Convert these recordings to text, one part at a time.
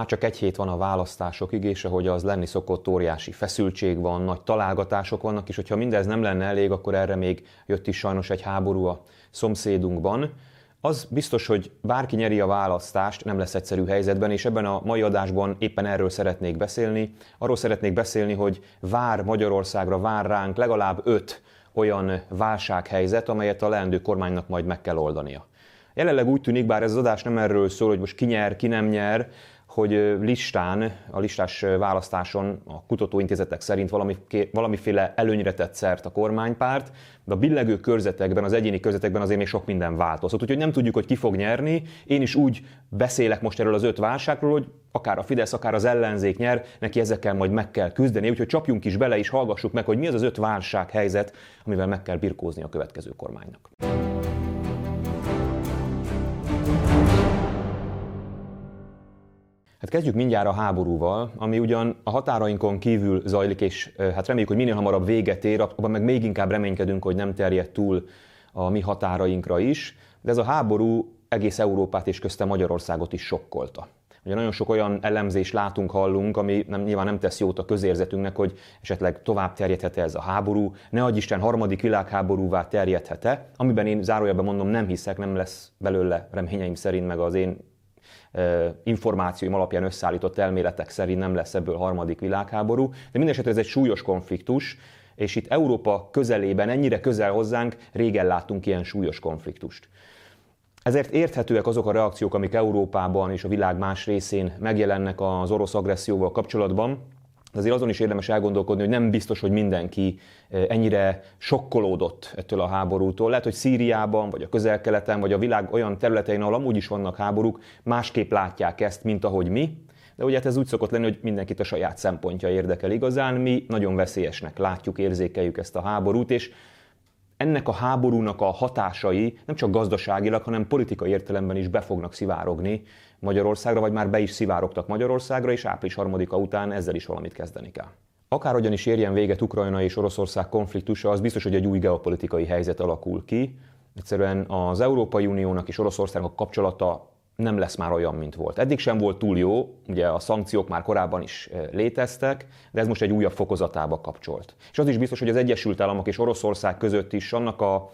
Már csak egy hét van a választásokig, és ahogy az lenni szokott, óriási feszültség van, nagy találgatások vannak, és hogyha mindez nem lenne elég, akkor erre még jött is sajnos egy háború a szomszédunkban. Az biztos, hogy bárki nyeri a választást, nem lesz egyszerű helyzetben, és ebben a mai adásban éppen erről szeretnék beszélni. Arról szeretnék beszélni, hogy vár Magyarországra, vár ránk legalább öt olyan válsághelyzet, amelyet a leendő kormánynak majd meg kell oldania. Jelenleg úgy tűnik, bár ez az adás nem erről szól, hogy most ki nyer, ki nem nyer, hogy listán, a listás választáson a kutatóintézetek szerint valami, valamiféle előnyre tett szert a kormánypárt, de a billegő körzetekben, az egyéni körzetekben azért még sok minden változott. Úgyhogy nem tudjuk, hogy ki fog nyerni. Én is úgy beszélek most erről az öt válságról, hogy akár a Fidesz, akár az ellenzék nyer, neki ezekkel majd meg kell küzdeni, úgyhogy csapjunk is bele és hallgassuk meg, hogy mi az az öt válsághelyzet, amivel meg kell birkózni a következő kormánynak. Hát kezdjük mindjárt a háborúval, ami ugyan a határainkon kívül zajlik, és hát reméljük, hogy minél hamarabb véget ér, abban meg még inkább reménykedünk, hogy nem terjed túl a mi határainkra is, de ez a háború egész Európát és közte Magyarországot is sokkolta. Ugye nagyon sok olyan elemzést látunk, hallunk, ami nem, nyilván nem tesz jót a közérzetünknek, hogy esetleg tovább terjedhet-e ez a háború, ne adj Isten harmadik világháborúvá terjedhet-e, amiben én zárójelben mondom nem hiszek, nem lesz belőle reményeim szerint, meg az én információim alapján összeállított elméletek szerint nem lesz ebből harmadik világháború, de mindesetre ez egy súlyos konfliktus, és itt Európa közelében, ennyire közel hozzánk, régen láttunk ilyen súlyos konfliktust. Ezért érthetőek azok a reakciók, amik Európában és a világ más részén megjelennek az orosz agresszióval kapcsolatban, de azért azon is érdemes elgondolkodni, hogy nem biztos, hogy mindenki eh, ennyire sokkolódott ettől a háborútól. Lehet, hogy Szíriában, vagy a közel-keleten, vagy a világ olyan területein, ahol amúgy is vannak háborúk, másképp látják ezt, mint ahogy mi. De ugye hát ez úgy szokott lenni, hogy mindenkit a saját szempontja érdekel igazán. Mi nagyon veszélyesnek látjuk, érzékeljük ezt a háborút, és ennek a háborúnak a hatásai nem csak gazdaságilag, hanem politikai értelemben is be fognak szivárogni Magyarországra, vagy már be is szivárogtak Magyarországra, és április harmadika után ezzel is valamit kezdeni kell. Akárhogyan is érjen véget Ukrajna és Oroszország konfliktusa, az biztos, hogy egy új geopolitikai helyzet alakul ki. Egyszerűen az Európai Uniónak és Oroszországnak kapcsolata nem lesz már olyan, mint volt. Eddig sem volt túl jó, ugye a szankciók már korábban is léteztek, de ez most egy újabb fokozatába kapcsolt. És az is biztos, hogy az Egyesült Államok és Oroszország között is annak a,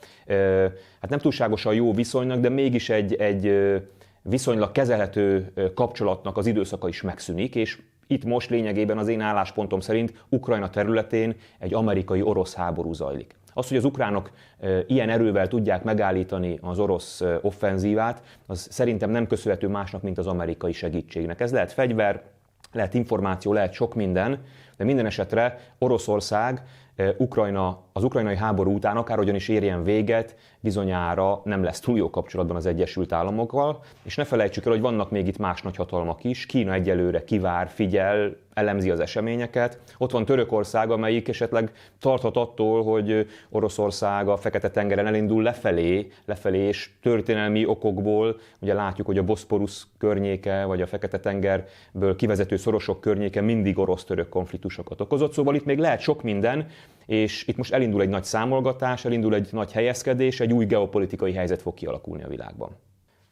hát nem túlságosan jó viszonynak, de mégis egy, egy viszonylag kezelhető kapcsolatnak az időszaka is megszűnik, és itt most lényegében az én álláspontom szerint Ukrajna területén egy amerikai-orosz háború zajlik. Az, hogy az ukránok ilyen erővel tudják megállítani az orosz offenzívát, az szerintem nem köszönhető másnak, mint az amerikai segítségnek. Ez lehet fegyver, lehet információ, lehet sok minden, de minden esetre Oroszország Ukrajna, az ukrajnai háború után akárhogyan is érjen véget, bizonyára nem lesz túl jó kapcsolatban az Egyesült Államokkal, és ne felejtsük el, hogy vannak még itt más nagyhatalmak is. Kína egyelőre kivár, figyel, elemzi az eseményeket. Ott van Törökország, amelyik esetleg tarthat attól, hogy Oroszország a Fekete-tengeren elindul lefelé, lefelé, és történelmi okokból, ugye látjuk, hogy a Boszporusz környéke, vagy a Fekete-tengerből kivezető szorosok környéke mindig orosz-török konfliktusokat okozott. Szóval itt még lehet sok minden, és itt most elindul egy nagy számolgatás, elindul egy nagy helyezkedés, egy új geopolitikai helyzet fog kialakulni a világban.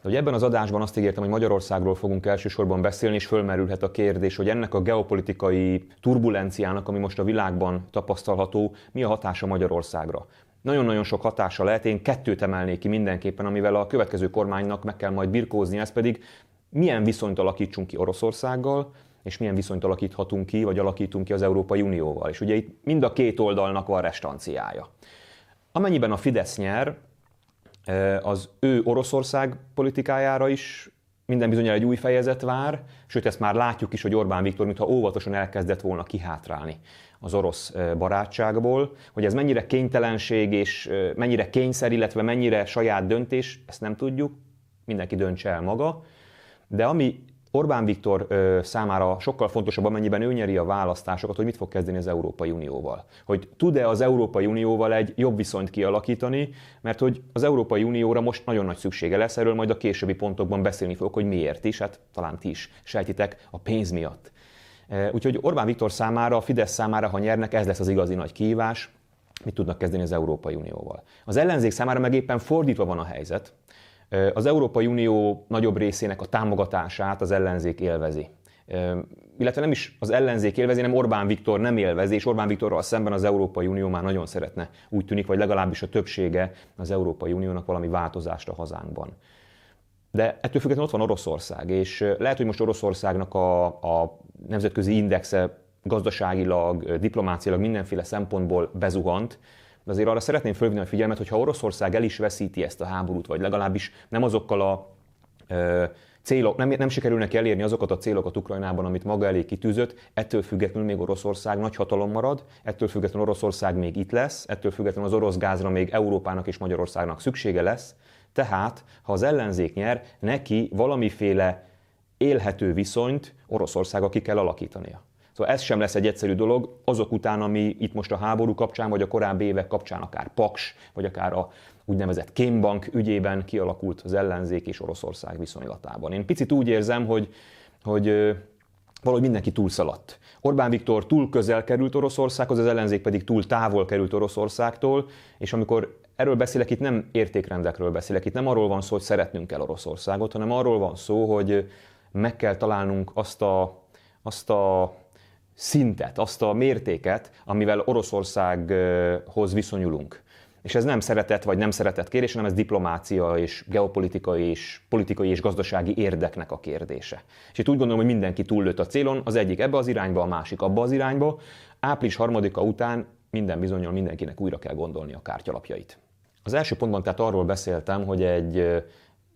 De hogy ebben az adásban azt ígértem, hogy Magyarországról fogunk elsősorban beszélni, és fölmerülhet a kérdés, hogy ennek a geopolitikai turbulenciának, ami most a világban tapasztalható, mi a hatása Magyarországra. Nagyon-nagyon sok hatása lehet, én kettőt emelnék ki mindenképpen, amivel a következő kormánynak meg kell majd birkózni, ez pedig milyen viszonyt alakítsunk ki Oroszországgal, és milyen viszonyt alakíthatunk ki, vagy alakítunk ki az Európai Unióval. És ugye itt mind a két oldalnak van restanciája. Amennyiben a Fidesz nyer, az ő Oroszország politikájára is minden bizonyára egy új fejezet vár, sőt ezt már látjuk is, hogy Orbán Viktor mintha óvatosan elkezdett volna kihátrálni az orosz barátságból, hogy ez mennyire kénytelenség és mennyire kényszer, illetve mennyire saját döntés, ezt nem tudjuk, mindenki döntse el maga, de ami Orbán Viktor számára sokkal fontosabb, amennyiben ő nyeri a választásokat, hogy mit fog kezdeni az Európai Unióval. Hogy tud-e az Európai Unióval egy jobb viszonyt kialakítani, mert hogy az Európai Unióra most nagyon nagy szüksége lesz, erről majd a későbbi pontokban beszélni fogok, hogy miért is, hát talán ti is sejtitek, a pénz miatt. Úgyhogy Orbán Viktor számára, a Fidesz számára, ha nyernek, ez lesz az igazi nagy kihívás, mit tudnak kezdeni az Európai Unióval. Az ellenzék számára meg éppen fordítva van a helyzet, az Európai Unió nagyobb részének a támogatását az ellenzék élvezi. illetve nem is az ellenzék élvezi, hanem Orbán Viktor nem élvezi, és Orbán Viktorral szemben az Európai Unió már nagyon szeretne, úgy tűnik, vagy legalábbis a többsége az Európai Uniónak valami változást a hazánkban. De ettől függetlenül ott van Oroszország, és lehet, hogy most Oroszországnak a, a nemzetközi indexe gazdaságilag, diplomáciailag mindenféle szempontból bezuhant, de azért arra szeretném fölvinni a figyelmet, hogy ha Oroszország el is veszíti ezt a háborút, vagy legalábbis nem azokkal a ö, célok, nem, nem sikerül neki elérni azokat a célokat Ukrajnában, amit maga elé kitűzött, ettől függetlenül még Oroszország nagy hatalom marad, ettől függetlenül Oroszország még itt lesz, ettől függetlenül az orosz gázra még Európának és Magyarországnak szüksége lesz, tehát ha az ellenzék nyer, neki valamiféle élhető viszonyt Oroszországa ki kell alakítania. Szóval ez sem lesz egy egyszerű dolog, azok után, ami itt most a háború kapcsán, vagy a korábbi évek kapcsán, akár Paks, vagy akár a úgynevezett Kémbank ügyében kialakult az ellenzék és Oroszország viszonylatában. Én picit úgy érzem, hogy, hogy valahogy mindenki túlszaladt. Orbán Viktor túl közel került Oroszországhoz, az ellenzék pedig túl távol került Oroszországtól, és amikor erről beszélek, itt nem értékrendekről beszélek, itt nem arról van szó, hogy szeretnünk el Oroszországot, hanem arról van szó, hogy meg kell találnunk azt a, azt a szintet, azt a mértéket, amivel Oroszországhoz viszonyulunk. És ez nem szeretett vagy nem szeretett kérdés, hanem ez diplomácia és geopolitikai és politikai és gazdasági érdeknek a kérdése. És itt úgy gondolom, hogy mindenki túllőtt a célon, az egyik ebbe az irányba, a másik abba az irányba. Április harmadika után minden bizonyal mindenkinek újra kell gondolni a kártyalapjait. Az első pontban tehát arról beszéltem, hogy egy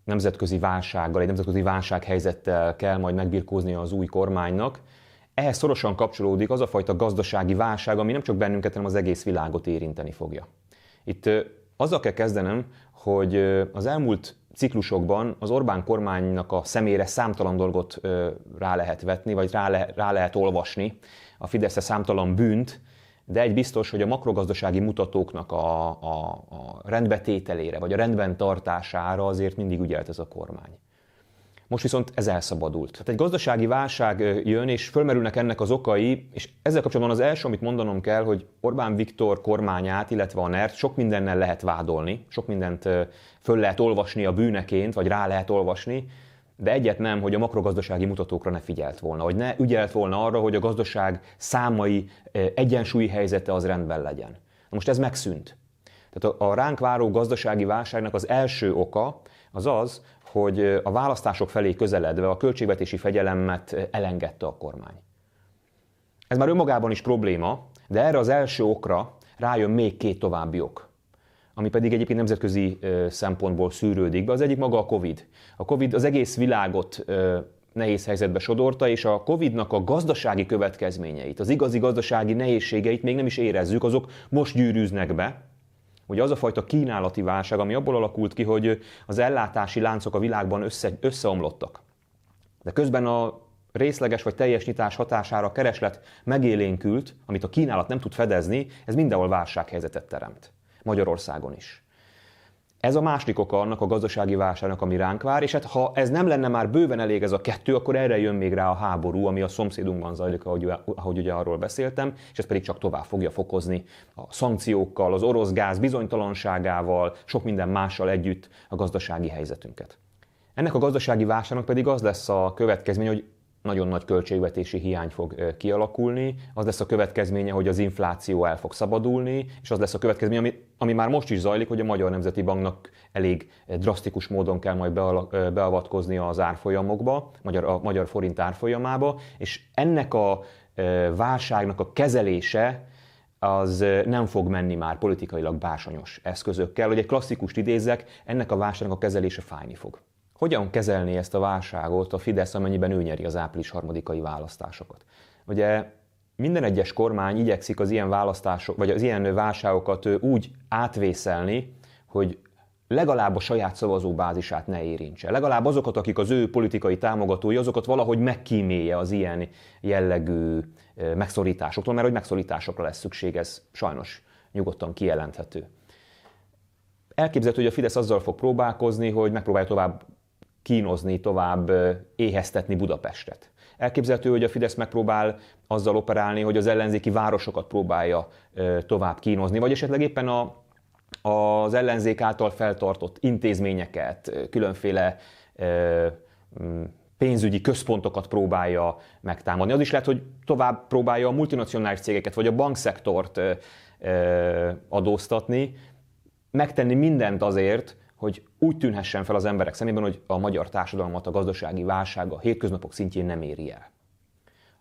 nemzetközi válsággal, egy nemzetközi válsághelyzettel kell majd megbirkózni az új kormánynak, ehhez szorosan kapcsolódik az a fajta gazdasági válság, ami nem csak bennünket, hanem az egész világot érinteni fogja. Itt azzal kell kezdenem, hogy az elmúlt ciklusokban az Orbán kormánynak a szemére számtalan dolgot rá lehet vetni, vagy rá, le, rá lehet olvasni, a Fidesz számtalan bűnt, de egy biztos, hogy a makrogazdasági mutatóknak a, a, a rendbetételére, vagy a rendben tartására azért mindig ügyelt ez a kormány. Most viszont ez elszabadult. Tehát egy gazdasági válság jön, és fölmerülnek ennek az okai, és ezzel kapcsolatban az első, amit mondanom kell, hogy Orbán Viktor kormányát, illetve a NERT sok mindennel lehet vádolni, sok mindent föl lehet olvasni a bűneként, vagy rá lehet olvasni, de egyet nem, hogy a makrogazdasági mutatókra ne figyelt volna, hogy ne ügyelt volna arra, hogy a gazdaság számai egyensúlyi helyzete az rendben legyen. Most ez megszűnt. Tehát a ránk váró gazdasági válságnak az első oka az az, hogy a választások felé közeledve a költségvetési fegyelemet elengedte a kormány. Ez már önmagában is probléma, de erre az első okra rájön még két további ok, ami pedig egyébként nemzetközi szempontból szűrődik be. Az egyik maga a Covid. A Covid az egész világot nehéz helyzetbe sodorta, és a Covid-nak a gazdasági következményeit, az igazi gazdasági nehézségeit még nem is érezzük, azok most gyűrűznek be, Ugye az a fajta kínálati válság, ami abból alakult ki, hogy az ellátási láncok a világban össze, összeomlottak. De közben a részleges vagy teljes nyitás hatására a kereslet megélénkült, amit a kínálat nem tud fedezni, ez mindenhol válsághelyzetet teremt. Magyarországon is. Ez a második oka annak a gazdasági válságnak, ami ránk vár, és hát ha ez nem lenne már bőven elég ez a kettő, akkor erre jön még rá a háború, ami a szomszédunkban zajlik, ahogy, ahogy ugye arról beszéltem, és ez pedig csak tovább fogja fokozni a szankciókkal, az orosz gáz bizonytalanságával, sok minden mással együtt a gazdasági helyzetünket. Ennek a gazdasági válságnak pedig az lesz a következmény, hogy nagyon nagy költségvetési hiány fog kialakulni, az lesz a következménye, hogy az infláció el fog szabadulni, és az lesz a következménye, ami, ami már most is zajlik, hogy a Magyar Nemzeti Banknak elég drasztikus módon kell majd beavatkozni az árfolyamokba, magyar, a magyar forint árfolyamába, és ennek a válságnak a kezelése az nem fog menni már politikailag básonyos eszközökkel. Hogy egy klasszikust idézek, ennek a válságnak a kezelése fájni fog. Hogyan kezelni ezt a válságot a Fidesz, amennyiben ő nyeri az április harmadikai választásokat? Ugye minden egyes kormány igyekszik az ilyen választások, vagy az ilyen válságokat úgy átvészelni, hogy legalább a saját szavazóbázisát ne érintse. Legalább azokat, akik az ő politikai támogatói, azokat valahogy megkímélje az ilyen jellegű megszorításoktól, mert hogy megszorításokra lesz szükség, ez sajnos nyugodtan kijelenthető. Elképzelhető, hogy a Fidesz azzal fog próbálkozni, hogy megpróbálja tovább kínozni, tovább éheztetni Budapestet. Elképzelhető, hogy a Fidesz megpróbál azzal operálni, hogy az ellenzéki városokat próbálja tovább kínozni, vagy esetleg éppen a, az ellenzék által feltartott intézményeket, különféle pénzügyi központokat próbálja megtámadni. Az is lehet, hogy tovább próbálja a multinacionális cégeket vagy a bankszektort adóztatni, megtenni mindent azért, hogy úgy tűnhessen fel az emberek szemében, hogy a magyar társadalmat a gazdasági válság a hétköznapok szintjén nem éri el.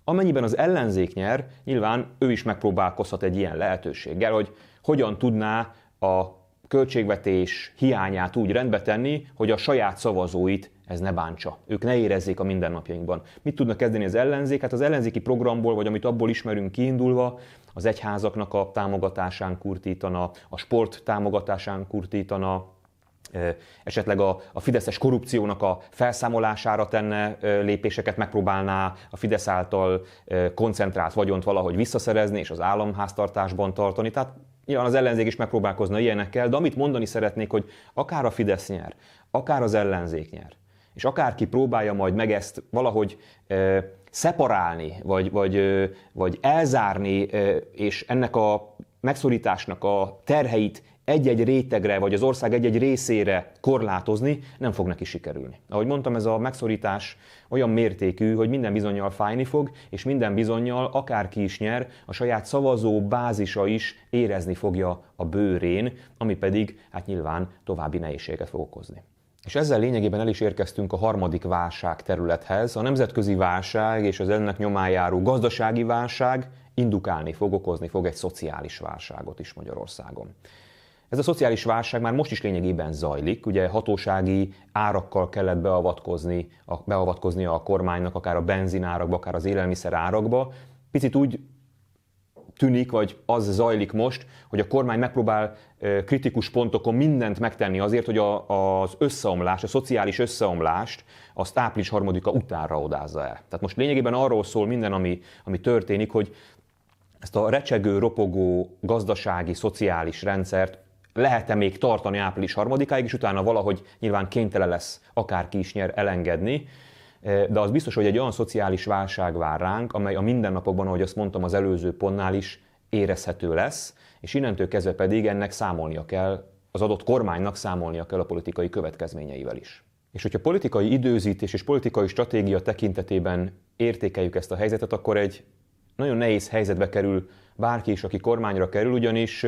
Amennyiben az ellenzék nyer, nyilván ő is megpróbálkozhat egy ilyen lehetőséggel, hogy hogyan tudná a költségvetés hiányát úgy rendbe tenni, hogy a saját szavazóit ez ne bántsa. Ők ne érezzék a mindennapjainkban. Mit tudnak kezdeni az ellenzék? Hát az ellenzéki programból, vagy amit abból ismerünk kiindulva, az egyházaknak a támogatásán kurtítana, a sport támogatásán kurtítana, esetleg a, a fideszes korrupciónak a felszámolására tenne lépéseket, megpróbálná a Fidesz által koncentrált vagyont valahogy visszaszerezni és az államháztartásban tartani. Tehát nyilván az ellenzék is megpróbálkozna ilyenekkel, de amit mondani szeretnék, hogy akár a Fidesz nyer, akár az ellenzék nyer, és akárki próbálja majd meg ezt valahogy e, szeparálni, vagy, vagy, e, vagy elzárni, e, és ennek a megszorításnak a terheit egy-egy rétegre, vagy az ország egy-egy részére korlátozni, nem fog neki sikerülni. Ahogy mondtam, ez a megszorítás olyan mértékű, hogy minden bizonyal fájni fog, és minden bizonyal akárki is nyer, a saját szavazó bázisa is érezni fogja a bőrén, ami pedig hát nyilván további nehézséget fog okozni. És ezzel lényegében el is érkeztünk a harmadik válság területhez. A nemzetközi válság és az ennek nyomán járó gazdasági válság indukálni fog, okozni fog egy szociális válságot is Magyarországon. Ez a szociális válság már most is lényegében zajlik, ugye hatósági árakkal kellett beavatkozni, a, beavatkozni a kormánynak, akár a benzinárakba, akár az élelmiszer árakba. Picit úgy tűnik, vagy az zajlik most, hogy a kormány megpróbál kritikus pontokon mindent megtenni azért, hogy a, az összeomlás, a szociális összeomlást azt április harmadika utánra odázza el. Tehát most lényegében arról szól minden, ami, ami történik, hogy ezt a recsegő, ropogó gazdasági, szociális rendszert lehet-e még tartani április harmadikáig, és utána valahogy nyilván kénytelen lesz akárki is nyer elengedni, de az biztos, hogy egy olyan szociális válság vár ránk, amely a mindennapokban, ahogy azt mondtam az előző pontnál is, érezhető lesz, és innentől kezdve pedig ennek számolnia kell, az adott kormánynak számolnia kell a politikai következményeivel is. És hogyha politikai időzítés és politikai stratégia tekintetében értékeljük ezt a helyzetet, akkor egy nagyon nehéz helyzetbe kerül bárki is, aki kormányra kerül, ugyanis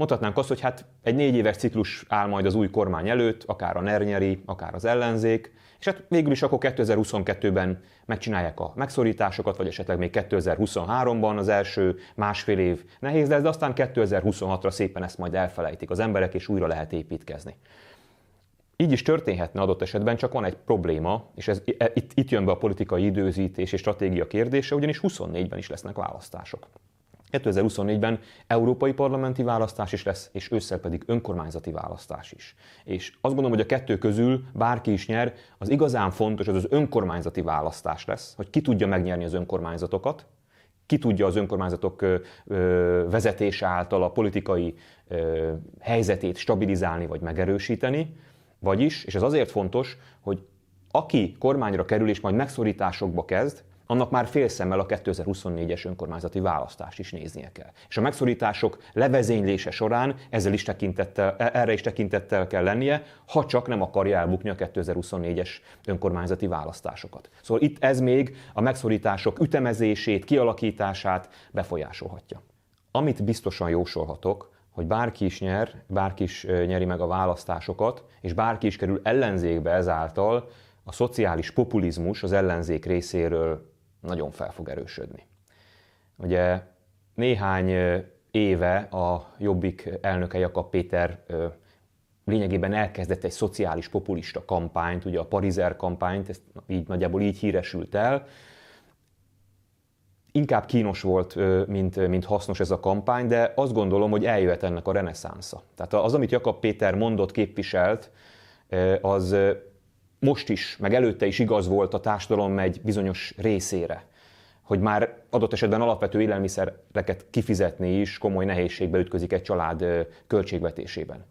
mondhatnánk azt, hogy hát egy négy éves ciklus áll majd az új kormány előtt, akár a NER akár az ellenzék, és hát végül is akkor 2022-ben megcsinálják a megszorításokat, vagy esetleg még 2023-ban az első másfél év nehéz lesz, de aztán 2026-ra szépen ezt majd elfelejtik az emberek, és újra lehet építkezni. Így is történhetne adott esetben, csak van egy probléma, és ez, itt, itt jön be a politikai időzítés és stratégia kérdése, ugyanis 24-ben is lesznek választások. 2024-ben európai parlamenti választás is lesz, és ősszel pedig önkormányzati választás is. És azt gondolom, hogy a kettő közül bárki is nyer, az igazán fontos, az az önkormányzati választás lesz, hogy ki tudja megnyerni az önkormányzatokat, ki tudja az önkormányzatok vezetése által a politikai helyzetét stabilizálni vagy megerősíteni, vagyis, és ez azért fontos, hogy aki kormányra kerül és majd megszorításokba kezd, annak már fél szemmel a 2024-es önkormányzati választást is néznie kell. És a megszorítások levezénylése során ezzel is tekintettel, e- erre is tekintettel kell lennie, ha csak nem akarja elbukni a 2024-es önkormányzati választásokat. Szóval itt ez még a megszorítások ütemezését, kialakítását befolyásolhatja. Amit biztosan jósolhatok, hogy bárki is nyer, bárki is nyeri meg a választásokat, és bárki is kerül ellenzékbe ezáltal, a szociális populizmus az ellenzék részéről nagyon fel fog erősödni. Ugye néhány éve a Jobbik elnöke Jakab Péter lényegében elkezdett egy szociális populista kampányt, ugye a Parizer kampányt, ezt így nagyjából így híresült el. Inkább kínos volt, mint, mint hasznos ez a kampány, de azt gondolom, hogy eljöhet ennek a reneszánsza. Tehát az, amit Jakab Péter mondott, képviselt, az most is, meg előtte is igaz volt a társadalom egy bizonyos részére, hogy már adott esetben alapvető élelmiszereket kifizetni is komoly nehézségbe ütközik egy család költségvetésében.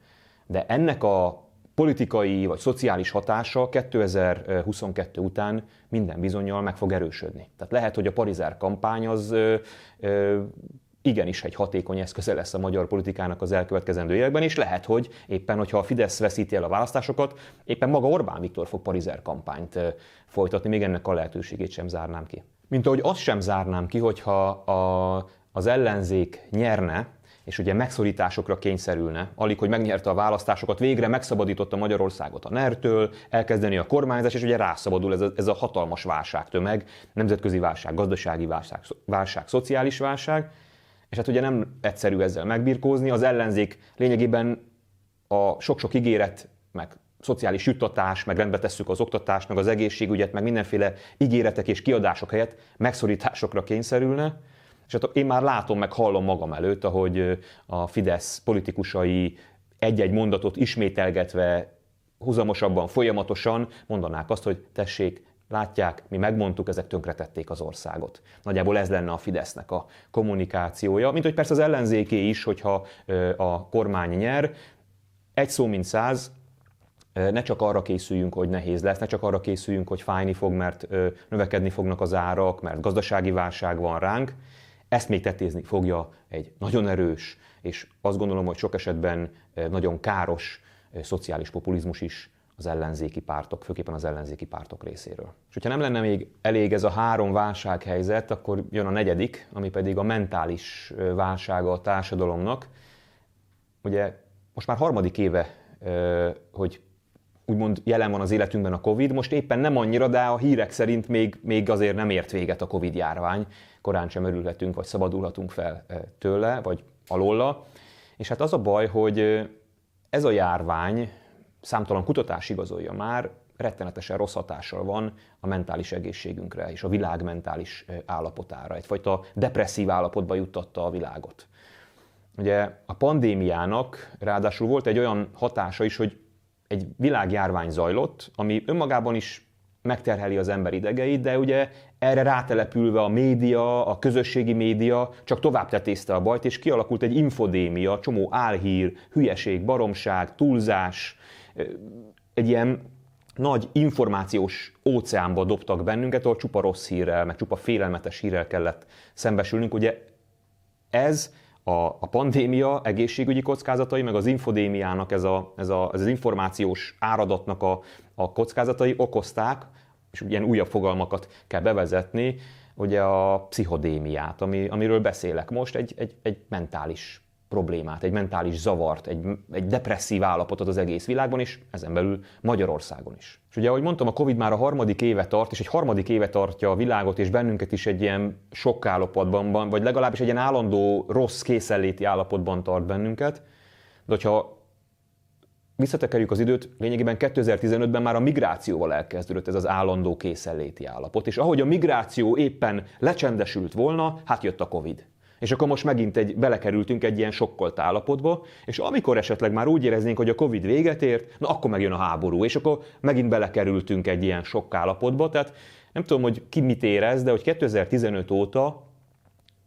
De ennek a politikai vagy szociális hatása 2022 után minden bizonyal meg fog erősödni. Tehát lehet, hogy a Parizer kampány az ö, ö, igenis egy hatékony eszköze lesz a magyar politikának az elkövetkezendő években, és lehet, hogy éppen, hogyha a Fidesz veszíti el a választásokat, éppen maga Orbán Viktor fog parizer kampányt folytatni, még ennek a lehetőségét sem zárnám ki. Mint ahogy azt sem zárnám ki, hogyha a, az ellenzék nyerne, és ugye megszorításokra kényszerülne, alig, hogy megnyerte a választásokat, végre megszabadította Magyarországot a NER-től, elkezdeni a kormányzás, és ugye rászabadul ez a, ez a hatalmas válságtömeg, nemzetközi válság, gazdasági válság, válság, szociális válság, és hát ugye nem egyszerű ezzel megbirkózni, az ellenzék lényegében a sok-sok ígéret, meg szociális juttatás, meg rendbe tesszük az oktatást, meg az egészségügyet, meg mindenféle ígéretek és kiadások helyett megszorításokra kényszerülne, és hát én már látom, meg hallom magam előtt, ahogy a Fidesz politikusai egy-egy mondatot ismételgetve, húzamosabban, folyamatosan mondanák azt, hogy tessék, látják, mi megmondtuk, ezek tönkretették az országot. Nagyjából ez lenne a Fidesznek a kommunikációja, mint hogy persze az ellenzéké is, hogyha a kormány nyer, egy szó mint száz, ne csak arra készüljünk, hogy nehéz lesz, ne csak arra készüljünk, hogy fájni fog, mert növekedni fognak az árak, mert gazdasági válság van ránk, ezt még tetézni fogja egy nagyon erős, és azt gondolom, hogy sok esetben nagyon káros szociális populizmus is az ellenzéki pártok, főképpen az ellenzéki pártok részéről. És hogyha nem lenne még elég ez a három válsághelyzet, akkor jön a negyedik, ami pedig a mentális válsága a társadalomnak. Ugye most már harmadik éve, hogy úgymond jelen van az életünkben a Covid, most éppen nem annyira, de a hírek szerint még, még azért nem ért véget a Covid járvány, korán sem örülhetünk, vagy szabadulhatunk fel tőle, vagy alóla. És hát az a baj, hogy ez a járvány, számtalan kutatás igazolja már, rettenetesen rossz hatással van a mentális egészségünkre és a világ mentális állapotára. Egyfajta depresszív állapotba juttatta a világot. Ugye a pandémiának ráadásul volt egy olyan hatása is, hogy egy világjárvány zajlott, ami önmagában is megterheli az ember idegeit, de ugye erre rátelepülve a média, a közösségi média csak tovább tetézte a bajt, és kialakult egy infodémia, csomó álhír, hülyeség, baromság, túlzás, egy ilyen nagy információs óceánba dobtak bennünket, ahol csupa rossz hírrel, meg csupa félelmetes hírrel kellett szembesülnünk. Ugye ez a, a pandémia egészségügyi kockázatai, meg az infodémiának ez, a, ez, a, ez az információs áradatnak a, a kockázatai okozták, és ilyen újabb fogalmakat kell bevezetni, ugye a pszichodémiát, ami, amiről beszélek most, egy, egy, egy mentális problémát, egy mentális zavart, egy, egy depresszív állapotot az egész világban, és ezen belül Magyarországon is. És ugye, ahogy mondtam, a Covid már a harmadik éve tart, és egy harmadik éve tartja a világot és bennünket is egy ilyen sok állapotban, vagy legalábbis egy ilyen állandó rossz készenléti állapotban tart bennünket. De hogyha visszatekerjük az időt, lényegében 2015-ben már a migrációval elkezdődött ez az állandó készenléti állapot, és ahogy a migráció éppen lecsendesült volna, hát jött a Covid. És akkor most megint egy, belekerültünk egy ilyen sokkolt állapotba, és amikor esetleg már úgy éreznénk, hogy a Covid véget ért, na akkor megjön a háború, és akkor megint belekerültünk egy ilyen sok állapotba. Tehát nem tudom, hogy ki mit érez, de hogy 2015 óta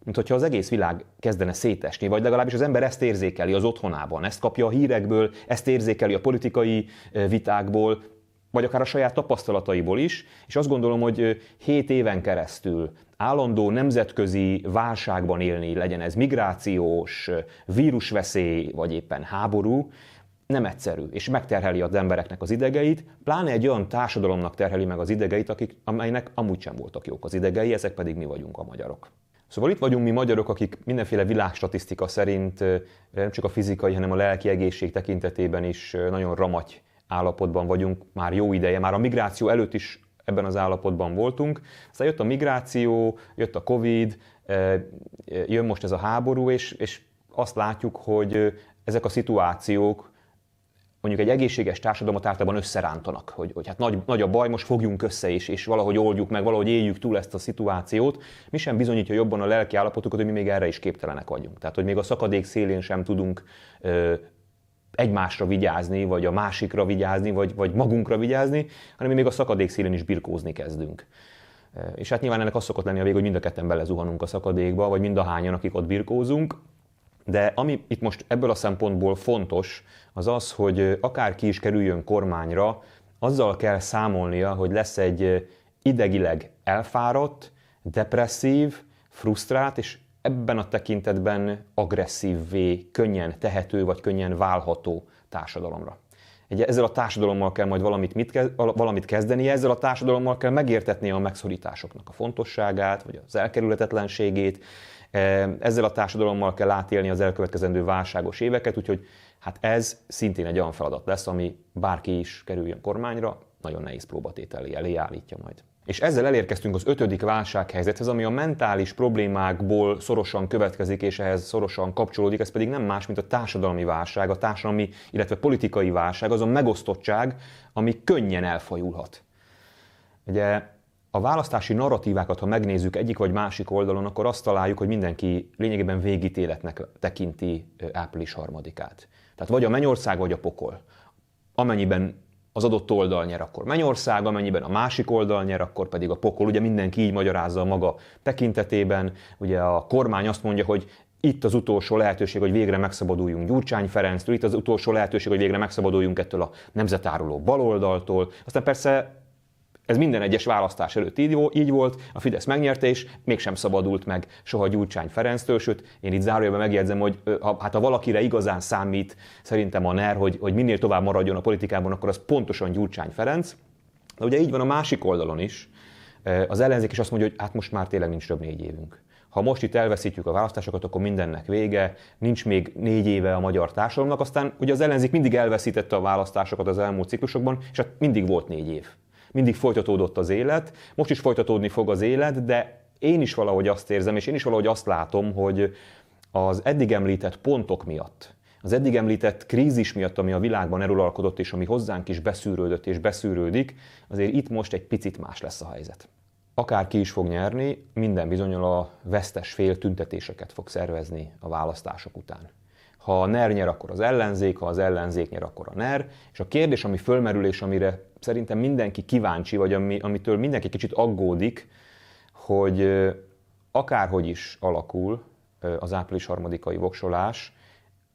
mint hogyha az egész világ kezdene szétesni, vagy legalábbis az ember ezt érzékeli az otthonában, ezt kapja a hírekből, ezt érzékeli a politikai vitákból, vagy akár a saját tapasztalataiból is, és azt gondolom, hogy 7 éven keresztül állandó nemzetközi válságban élni, legyen ez migrációs, vírusveszély, vagy éppen háború, nem egyszerű, és megterheli az embereknek az idegeit, pláne egy olyan társadalomnak terheli meg az idegeit, akik, amelynek amúgy sem voltak jók az idegei, ezek pedig mi vagyunk a magyarok. Szóval itt vagyunk mi magyarok, akik mindenféle világstatisztika szerint nem csak a fizikai, hanem a lelki egészség tekintetében is nagyon ramagy állapotban vagyunk már jó ideje. Már a migráció előtt is ebben az állapotban voltunk. Aztán jött a migráció, jött a Covid, jön most ez a háború, és, és azt látjuk, hogy ezek a szituációk mondjuk egy egészséges társadalmat általában összerántanak, hogy, hogy hát nagy, nagy a baj, most fogjunk össze és, és valahogy oldjuk meg, valahogy éljük túl ezt a szituációt. Mi sem bizonyítja jobban a lelki állapotokat, hogy mi még erre is képtelenek vagyunk. Tehát, hogy még a szakadék szélén sem tudunk ö, egymásra vigyázni, vagy a másikra vigyázni, vagy, vagy magunkra vigyázni, hanem még a szakadék szélén is birkózni kezdünk. És hát nyilván ennek az szokott lenni a vég, hogy mind a ketten belezuhanunk a szakadékba, vagy mind a hányan, akik ott birkózunk. De ami itt most ebből a szempontból fontos, az az, hogy akárki is kerüljön kormányra, azzal kell számolnia, hogy lesz egy idegileg elfáradt, depresszív, frusztrált és ebben a tekintetben agresszívvé, könnyen tehető vagy könnyen válható társadalomra. Egy, ezzel a társadalommal kell majd valamit, mit, valamit kezdeni, ezzel a társadalommal kell megértetni a megszorításoknak a fontosságát, vagy az elkerülhetetlenségét, ezzel a társadalommal kell átélni az elkövetkezendő válságos éveket, úgyhogy hát ez szintén egy olyan feladat lesz, ami bárki is kerüljön kormányra, nagyon nehéz próbatételi elé állítja majd. És ezzel elérkeztünk az ötödik válsághelyzethez, ami a mentális problémákból szorosan következik, és ehhez szorosan kapcsolódik, ez pedig nem más, mint a társadalmi válság, a társadalmi, illetve politikai válság, az a megosztottság, ami könnyen elfajulhat. Ugye a választási narratívákat, ha megnézzük egyik vagy másik oldalon, akkor azt találjuk, hogy mindenki lényegében végítéletnek tekinti április harmadikát. Tehát vagy a mennyország, vagy a pokol. Amennyiben az adott oldal nyer, akkor Mennyország, amennyiben a másik oldal nyer, akkor pedig a pokol. Ugye mindenki így magyarázza a maga tekintetében. Ugye a kormány azt mondja, hogy itt az utolsó lehetőség, hogy végre megszabaduljunk Gyurcsány Ferenctől, itt az utolsó lehetőség, hogy végre megszabaduljunk ettől a nemzetáruló baloldaltól. Aztán persze ez minden egyes választás előtt így volt, a Fidesz megnyerte, és mégsem szabadult meg soha Gyurcsány Ferenctől, sőt, én itt zárójelben megjegyzem, hogy ha, hát ha valakire igazán számít szerintem a NER, hogy, hogy minél tovább maradjon a politikában, akkor az pontosan Gyurcsány Ferenc. De ugye így van a másik oldalon is. Az ellenzék is azt mondja, hogy hát most már tényleg nincs több négy évünk. Ha most itt elveszítjük a választásokat, akkor mindennek vége, nincs még négy éve a magyar társadalomnak, aztán ugye az ellenzék mindig elveszítette a választásokat az elmúlt ciklusokban, és hát mindig volt négy év mindig folytatódott az élet, most is folytatódni fog az élet, de én is valahogy azt érzem, és én is valahogy azt látom, hogy az eddig említett pontok miatt, az eddig említett krízis miatt, ami a világban erőlalkodott, és ami hozzánk is beszűrődött és beszűrődik, azért itt most egy picit más lesz a helyzet. Akár ki is fog nyerni, minden bizonyal a vesztes fél tüntetéseket fog szervezni a választások után. Ha a NER nyer, akkor az ellenzék, ha az ellenzék nyer, akkor a NER. És a kérdés, ami fölmerül, és amire szerintem mindenki kíváncsi, vagy ami, amitől mindenki kicsit aggódik, hogy akárhogy is alakul az április harmadikai voksolás,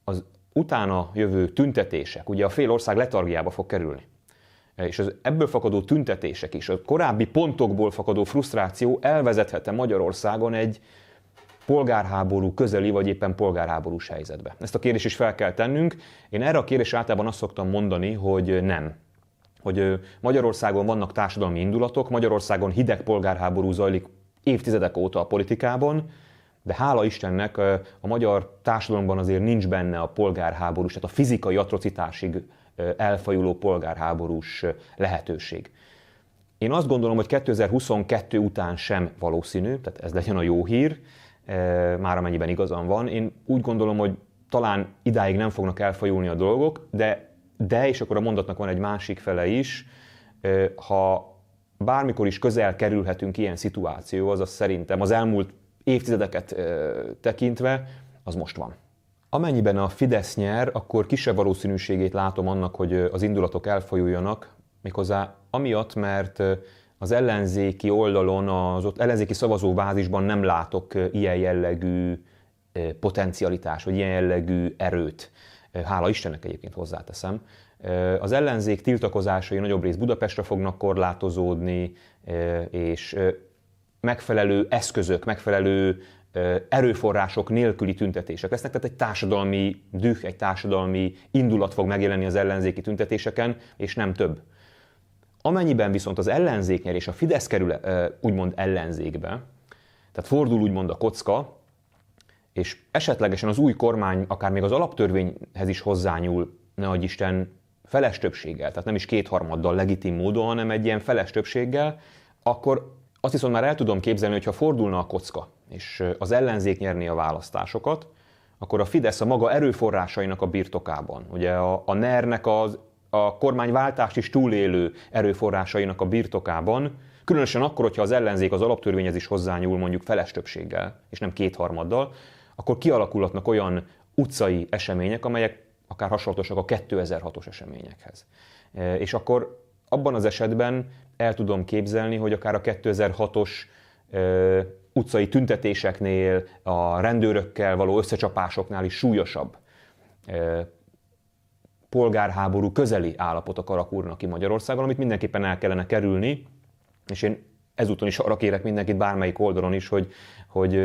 az utána jövő tüntetések, ugye a fél ország letargiába fog kerülni. És az ebből fakadó tüntetések is, a korábbi pontokból fakadó frusztráció elvezethet Magyarországon egy, polgárháború közeli, vagy éppen polgárháborús helyzetbe? Ezt a kérdést is fel kell tennünk. Én erre a kérdésre általában azt szoktam mondani, hogy nem. Hogy Magyarországon vannak társadalmi indulatok, Magyarországon hideg polgárháború zajlik évtizedek óta a politikában, de hála Istennek a magyar társadalomban azért nincs benne a polgárháborús, tehát a fizikai atrocitásig elfajuló polgárháborús lehetőség. Én azt gondolom, hogy 2022 után sem valószínű, tehát ez legyen a jó hír, már amennyiben igazam van. Én úgy gondolom, hogy talán idáig nem fognak elfajulni a dolgok, de, de és akkor a mondatnak van egy másik fele is, ha bármikor is közel kerülhetünk ilyen szituáció, az szerintem az elmúlt évtizedeket tekintve, az most van. Amennyiben a Fidesz nyer, akkor kisebb valószínűségét látom annak, hogy az indulatok elfolyuljanak, méghozzá amiatt, mert az ellenzéki oldalon, az ott ellenzéki szavazóbázisban nem látok ilyen jellegű potencialitás, vagy ilyen jellegű erőt. Hála Istennek egyébként hozzáteszem. Az ellenzék tiltakozásai nagyobb rész Budapestre fognak korlátozódni, és megfelelő eszközök, megfelelő erőforrások nélküli tüntetések lesznek, tehát egy társadalmi düh, egy társadalmi indulat fog megjelenni az ellenzéki tüntetéseken, és nem több. Amennyiben viszont az ellenzék nyer, és a Fidesz kerül úgymond ellenzékbe, tehát fordul úgymond a kocka, és esetlegesen az új kormány akár még az alaptörvényhez is hozzányúl, ne adj Isten, feles többséggel, tehát nem is kétharmaddal legitim módon, hanem egy ilyen feles többséggel, akkor azt viszont már el tudom képzelni, hogy ha fordulna a kocka, és az ellenzék nyerné a választásokat, akkor a Fidesz a maga erőforrásainak a birtokában, ugye a, a NER-nek az a kormányváltást is túlélő erőforrásainak a birtokában, különösen akkor, hogyha az ellenzék az alaptörvényhez is hozzányúl mondjuk feles többséggel, és nem kétharmaddal, akkor kialakulhatnak olyan utcai események, amelyek akár hasonlatosak a 2006-os eseményekhez. E, és akkor abban az esetben el tudom képzelni, hogy akár a 2006-os e, utcai tüntetéseknél, a rendőrökkel való összecsapásoknál is súlyosabb e, polgárháború közeli állapotok alakulnak ki Magyarországon, amit mindenképpen el kellene kerülni, és én ezúton is arra kérek mindenkit bármelyik oldalon is, hogy, hogy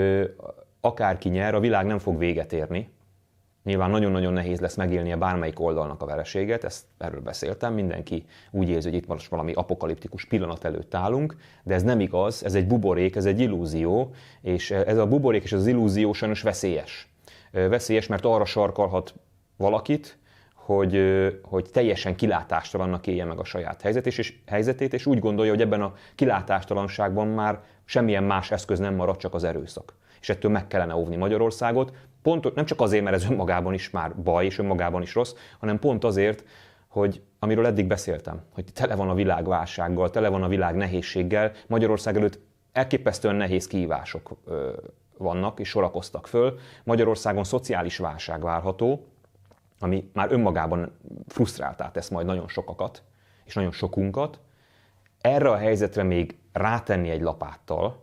akárki nyer, a világ nem fog véget érni. Nyilván nagyon-nagyon nehéz lesz megélnie bármelyik oldalnak a vereséget, ezt erről beszéltem, mindenki úgy érzi, hogy itt most valami apokaliptikus pillanat előtt állunk, de ez nem igaz, ez egy buborék, ez egy illúzió, és ez a buborék és az illúzió sajnos veszélyes. Veszélyes, mert arra sarkalhat valakit, hogy, hogy teljesen kilátástalannak élje meg a saját helyzetét és, helyzetét, és úgy gondolja, hogy ebben a kilátástalanságban már semmilyen más eszköz nem marad, csak az erőszak. És ettől meg kellene óvni Magyarországot, pont nem csak azért, mert ez önmagában is már baj, és önmagában is rossz, hanem pont azért, hogy amiről eddig beszéltem, hogy tele van a világ válsággal, tele van a világ nehézséggel, Magyarország előtt elképesztően nehéz kihívások vannak és sorakoztak föl. Magyarországon szociális válság várható, ami már önmagában frusztráltá tesz majd nagyon sokakat, és nagyon sokunkat. Erre a helyzetre még rátenni egy lapáttal,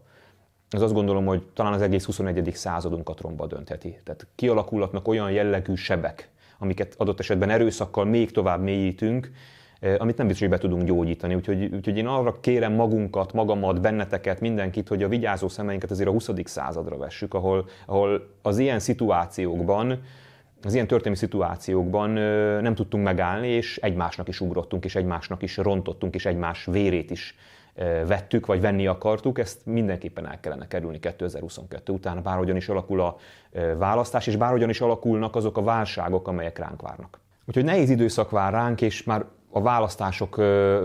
az azt gondolom, hogy talán az egész 21. századunkat romba döntheti. Tehát kialakulhatnak olyan jellegű sebek, amiket adott esetben erőszakkal még tovább mélyítünk, eh, amit nem biztos, hogy be tudunk gyógyítani. Úgyhogy, úgyhogy én arra kérem magunkat, magamat, benneteket, mindenkit, hogy a vigyázó szemeinket azért a 20. századra vessük, ahol, ahol az ilyen szituációkban az ilyen történelmi szituációkban nem tudtunk megállni, és egymásnak is ugrottunk, és egymásnak is rontottunk, és egymás vérét is vettük, vagy venni akartuk, ezt mindenképpen el kellene kerülni 2022 után, bárhogyan is alakul a választás, és bárhogyan is alakulnak azok a válságok, amelyek ránk várnak. Úgyhogy nehéz időszak vár ránk, és már a választások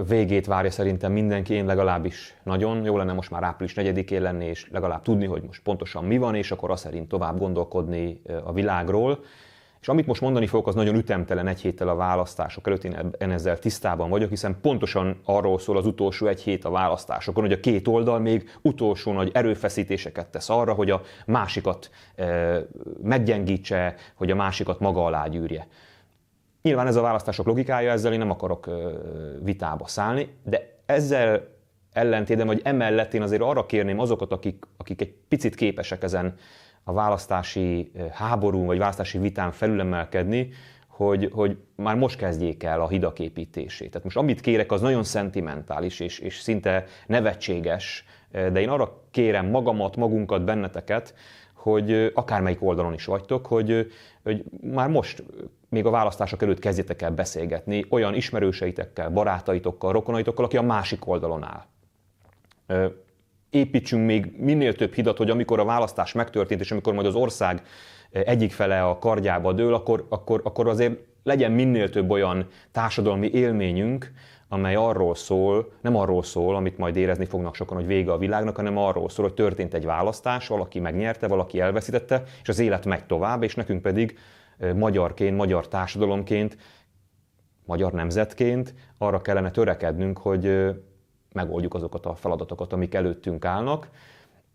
végét várja szerintem mindenki, én legalábbis nagyon. Jó lenne most már április 4-én lenni, és legalább tudni, hogy most pontosan mi van, és akkor azt szerint tovább gondolkodni a világról. És amit most mondani fogok, az nagyon ütemtelen egy héttel a választások előtt, én ezzel tisztában vagyok, hiszen pontosan arról szól az utolsó egy hét a választásokon, hogy a két oldal még utolsó nagy erőfeszítéseket tesz arra, hogy a másikat e, meggyengítse, hogy a másikat maga alá gyűrje. Nyilván ez a választások logikája, ezzel én nem akarok e, vitába szállni, de ezzel ellentétben, vagy emellett én azért arra kérném azokat, akik, akik egy picit képesek ezen a választási háború vagy választási vitán felülemelkedni, hogy, hogy már most kezdjék el a hidak építését. Tehát most amit kérek, az nagyon szentimentális és, és szinte nevetséges, de én arra kérem magamat, magunkat, benneteket, hogy akármelyik oldalon is vagytok, hogy, hogy már most, még a választások előtt kezdjetek el beszélgetni olyan ismerőseitekkel, barátaitokkal, rokonaitokkal, aki a másik oldalon áll építsünk még minél több hidat, hogy amikor a választás megtörtént, és amikor majd az ország eh, egyik fele a kardjába dől, akkor, akkor, akkor azért legyen minél több olyan társadalmi élményünk, amely arról szól, nem arról szól, amit majd érezni fognak sokan, hogy vége a világnak, hanem arról szól, hogy történt egy választás, valaki megnyerte, valaki elveszítette, és az élet megy tovább, és nekünk pedig eh, magyarként, magyar társadalomként, magyar nemzetként arra kellene törekednünk, hogy eh, megoldjuk azokat a feladatokat, amik előttünk állnak.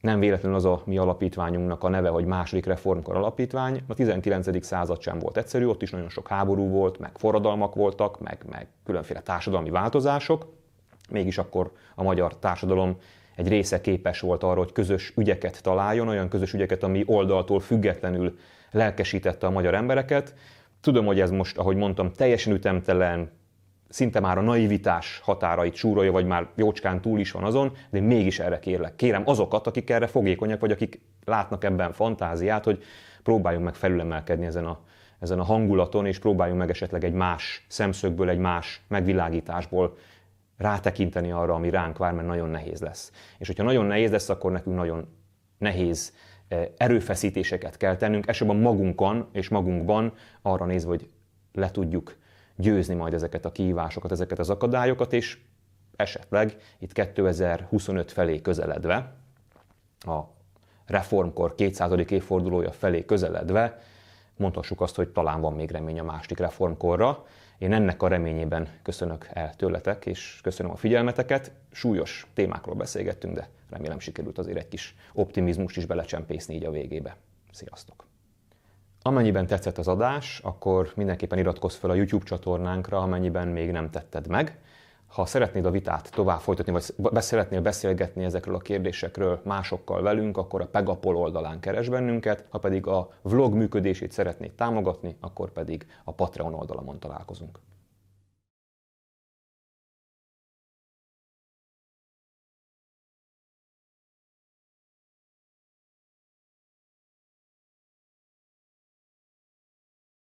Nem véletlenül az a mi alapítványunknak a neve, hogy második reformkor alapítvány. A 19. század sem volt egyszerű, ott is nagyon sok háború volt, meg forradalmak voltak, meg, meg különféle társadalmi változások. Mégis akkor a magyar társadalom egy része képes volt arra, hogy közös ügyeket találjon, olyan közös ügyeket, ami oldaltól függetlenül lelkesítette a magyar embereket. Tudom, hogy ez most, ahogy mondtam, teljesen ütemtelen, szinte már a naivitás határait súrolja, vagy már jócskán túl is van azon, de mégis erre kérlek. Kérem azokat, akik erre fogékonyak, vagy akik látnak ebben fantáziát, hogy próbáljunk meg felülemelkedni ezen a, ezen a hangulaton, és próbáljunk meg esetleg egy más szemszögből, egy más megvilágításból rátekinteni arra, ami ránk vár, mert nagyon nehéz lesz. És hogyha nagyon nehéz lesz, akkor nekünk nagyon nehéz eh, erőfeszítéseket kell tennünk, esetben magunkon és magunkban arra nézve, hogy le tudjuk győzni majd ezeket a kihívásokat, ezeket az akadályokat, és esetleg itt 2025 felé közeledve, a reformkor 200. évfordulója felé közeledve, mondhassuk azt, hogy talán van még remény a második reformkorra. Én ennek a reményében köszönök el tőletek, és köszönöm a figyelmeteket. Súlyos témákról beszélgettünk, de remélem sikerült azért egy kis optimizmust is belecsempészni így a végébe. Sziasztok! Amennyiben tetszett az adás, akkor mindenképpen iratkozz fel a YouTube csatornánkra, amennyiben még nem tetted meg. Ha szeretnéd a vitát tovább folytatni, vagy szeretnél beszélgetni ezekről a kérdésekről másokkal velünk, akkor a Pegapol oldalán keres bennünket, ha pedig a vlog működését szeretnéd támogatni, akkor pedig a Patreon oldalamon találkozunk.